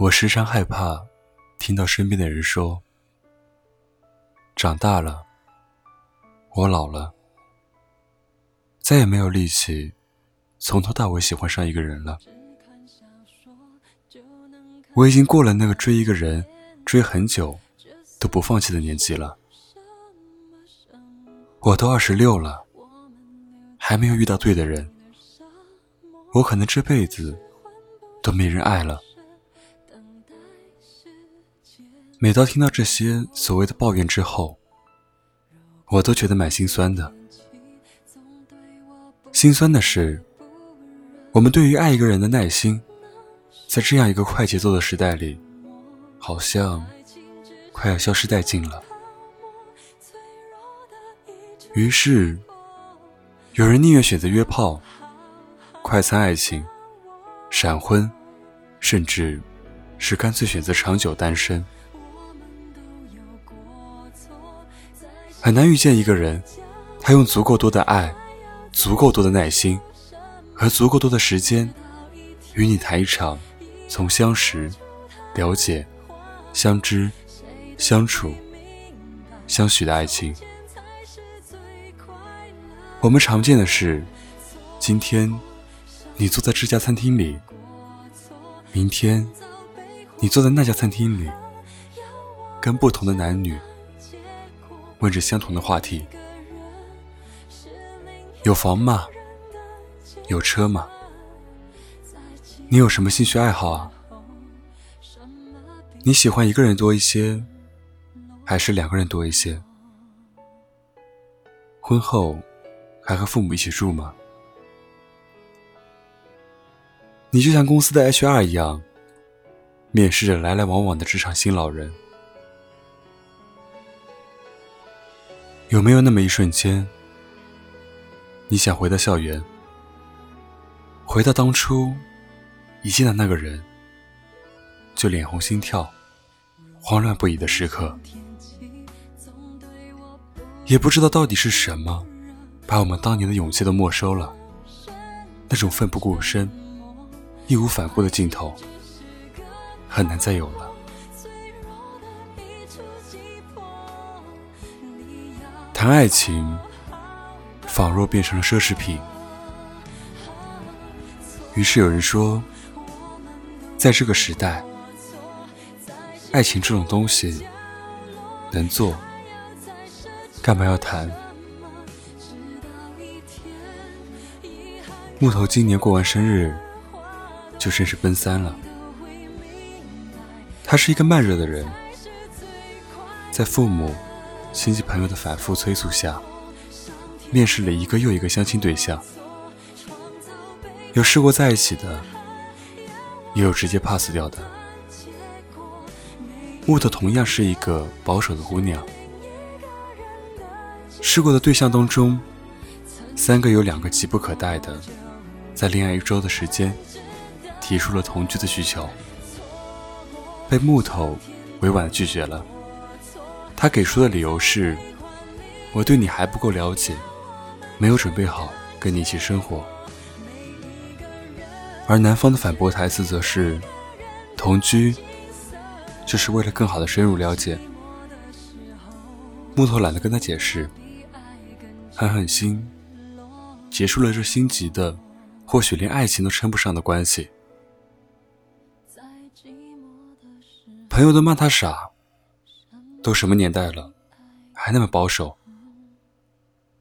我时常害怕听到身边的人说：“长大了，我老了，再也没有力气从头到尾喜欢上一个人了。我已经过了那个追一个人追很久都不放弃的年纪了。我都二十六了，还没有遇到对的人，我可能这辈子都没人爱了。”每到听到这些所谓的抱怨之后，我都觉得蛮心酸的。心酸的是，我们对于爱一个人的耐心，在这样一个快节奏的时代里，好像快要消失殆尽了。于是，有人宁愿选择约炮、快餐爱情、闪婚，甚至是干脆选择长久单身。很难遇见一个人，他用足够多的爱、足够多的耐心和足够多的时间，与你谈一场从相识、了解、相知、相处、相许的爱情。我们常见的是，今天你坐在这家餐厅里，明天你坐在那家餐厅里，跟不同的男女。问着相同的话题：有房吗？有车吗？你有什么兴趣爱好啊？你喜欢一个人多一些，还是两个人多一些？婚后还和父母一起住吗？你就像公司的 HR 一样，面试着来来往往的职场新老人。有没有那么一瞬间，你想回到校园，回到当初一见到那个人就脸红心跳、慌乱不已的时刻？也不知道到底是什么，把我们当年的勇气都没收了。那种奋不顾身、义无反顾的劲头，很难再有了。谈爱情，仿若变成了奢侈品。于是有人说，在这个时代，爱情这种东西能做，干嘛要谈？木头今年过完生日，就正式奔三了。他是一个慢热的人，在父母。亲戚朋友的反复催促下，面试了一个又一个相亲对象，有试过在一起的，也有直接 pass 掉的。木头同样是一个保守的姑娘，试过的对象当中，三个有两个急不可待的，在恋爱一周的时间，提出了同居的需求，被木头委婉拒绝了。他给出的理由是：“我对你还不够了解，没有准备好跟你一起生活。”而男方的反驳台词则是：“同居，就是为了更好的深入了解。”木头懒得跟他解释，狠狠心，结束了这心急的，或许连爱情都称不上的关系。朋友都骂他傻。都什么年代了，还那么保守？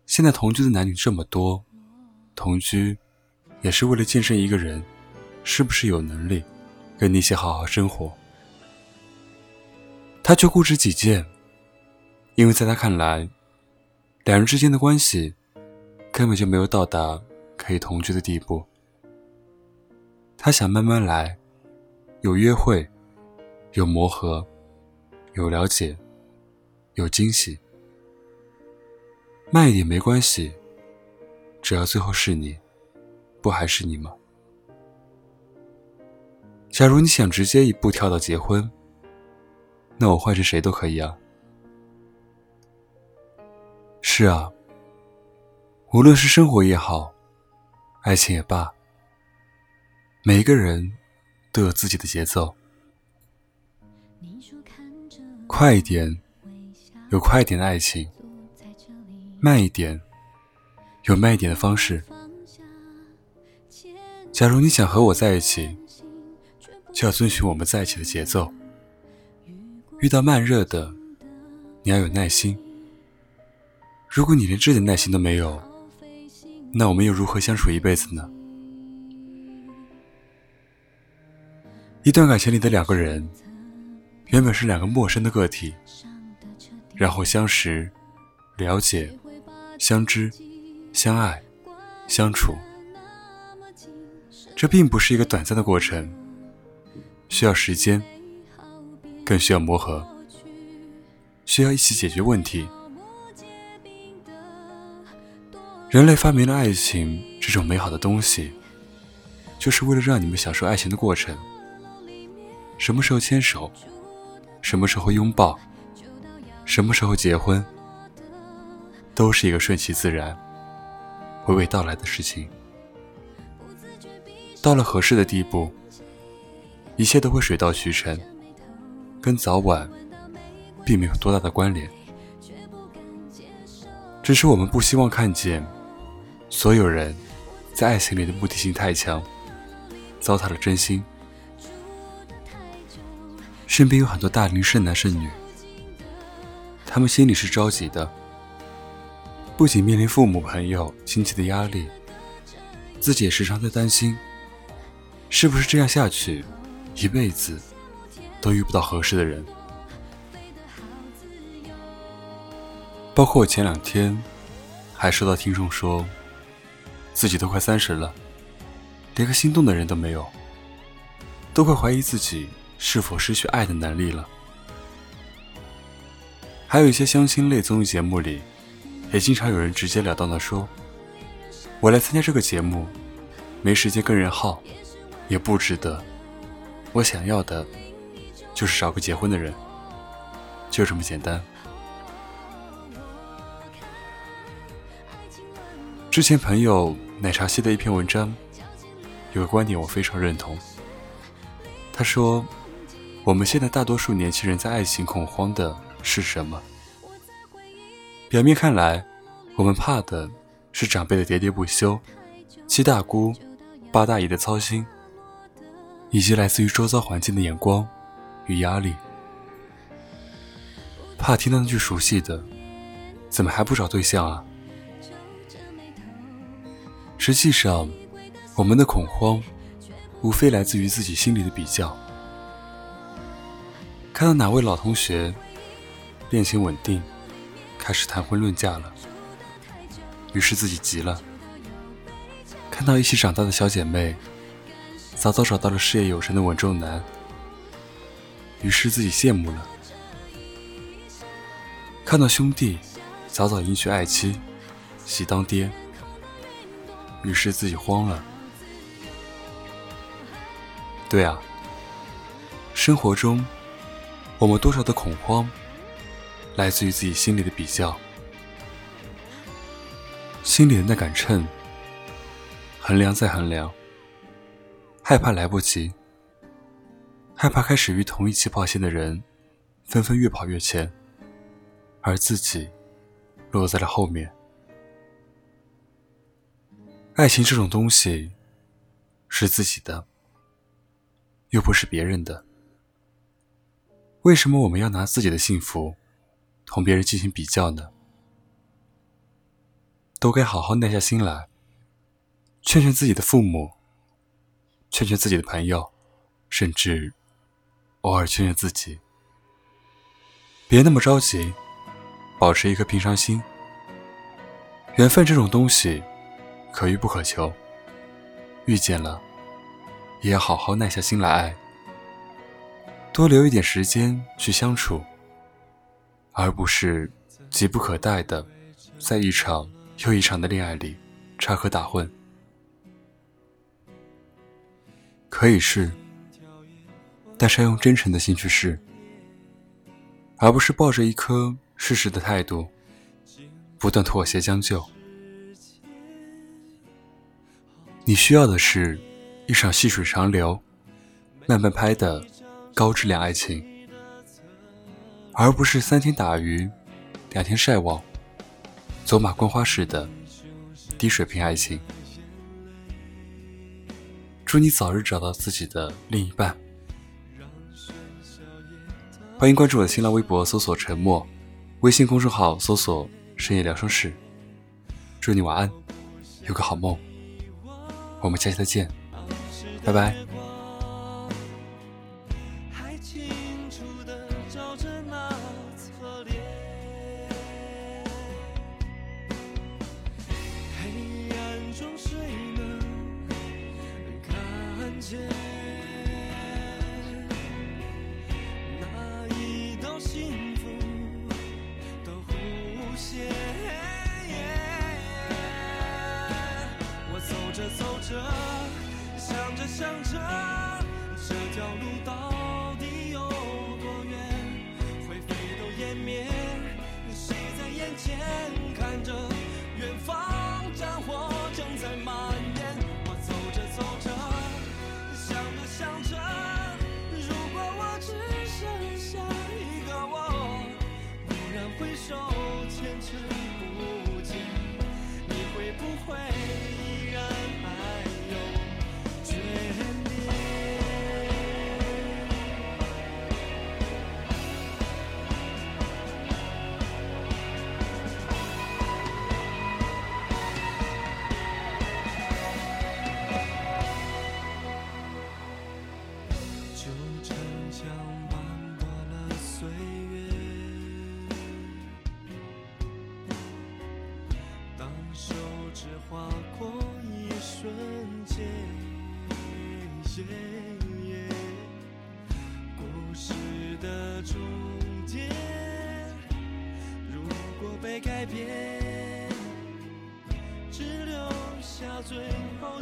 现在同居的男女这么多，同居也是为了见证一个人是不是有能力跟你一起好好生活。他却固执己见，因为在他看来，两人之间的关系根本就没有到达可以同居的地步。他想慢慢来，有约会，有磨合，有了解。有惊喜，慢一点没关系，只要最后是你，不还是你吗？假如你想直接一步跳到结婚，那我换成谁都可以啊。是啊，无论是生活也好，爱情也罢，每一个人都有自己的节奏，快一点，有快一点的爱情；慢一点，有慢一点的方式。假如你想和我在一起，就要遵循我们在一起的节奏。遇到慢热的，你要有耐心。如果你连这点耐心都没有，那我们又如何相处一辈子呢？一段感情里的两个人，原本是两个陌生的个体，然后相识、了解、相知、相爱、相处。这并不是一个短暂的过程，需要时间，更需要磨合，需要一起解决问题。人类发明了爱情这种美好的东西，就是为了让你们享受爱情的过程。什么时候牵手，什么时候拥抱，什么时候结婚，都是一个顺其自然、娓娓道来的事情。到了合适的地步，一切都会水到渠成，跟早晚并没有多大的关联。只是我们不希望看见。所有人在爱情里的目的性太强，糟蹋了真心。身边有很多大龄剩男剩女，他们心里是着急的，不仅面临父母、朋友、亲戚的压力，自己也时常在担心，是不是这样下去，一辈子都遇不到合适的人。包括我前两天还收到听众说。自己都快三十了，连个心动的人都没有，都快怀疑自己是否失去爱的能力了。还有一些相亲类综艺节目里，也经常有人直截了当的说：“我来参加这个节目，没时间跟人耗，也不值得。我想要的，就是找个结婚的人，就这么简单。”之前朋友。奶茶系的一篇文章，有个观点我非常认同。他说：“我们现在大多数年轻人在爱情恐慌的是什么？表面看来，我们怕的是长辈的喋喋不休、七大姑八大姨的操心，以及来自于周遭环境的眼光与压力。怕听到那句熟悉的‘怎么还不找对象啊’。”实际上，我们的恐慌，无非来自于自己心里的比较。看到哪位老同学恋情稳定，开始谈婚论嫁了，于是自己急了；看到一起长大的小姐妹，早早找到了事业有成的稳重男，于是自己羡慕了；看到兄弟早早迎娶爱妻，喜当爹。于是自己慌了。对啊，生活中，我们多少的恐慌，来自于自己心里的比较，心里的那杆秤，衡量再衡量，害怕来不及，害怕开始与同一起跑线的人，纷纷越跑越前，而自己落在了后面。爱情这种东西，是自己的，又不是别人的。为什么我们要拿自己的幸福同别人进行比较呢？都该好好耐下心来，劝劝自己的父母，劝劝自己的朋友，甚至偶尔劝劝自己，别那么着急，保持一颗平常心。缘分这种东西。可遇不可求，遇见了，也要好好耐下心来爱，多留一点时间去相处，而不是急不可待的在一场又一场的恋爱里插科打诨。可以试，但是要用真诚的心去试，而不是抱着一颗试试的态度，不断妥协将就。你需要的是，一场细水长流、慢慢拍的高质量爱情，而不是三天打鱼两天晒网，走马观花式的低水平爱情。祝你早日找到自己的另一半。欢迎关注我的新浪微博，搜索“沉默”，微信公众号搜索“深夜疗伤室”。祝你晚安，有个好梦。我们下期再见，拜拜。前看着远方。故事的终点，如果被改变，只留下最后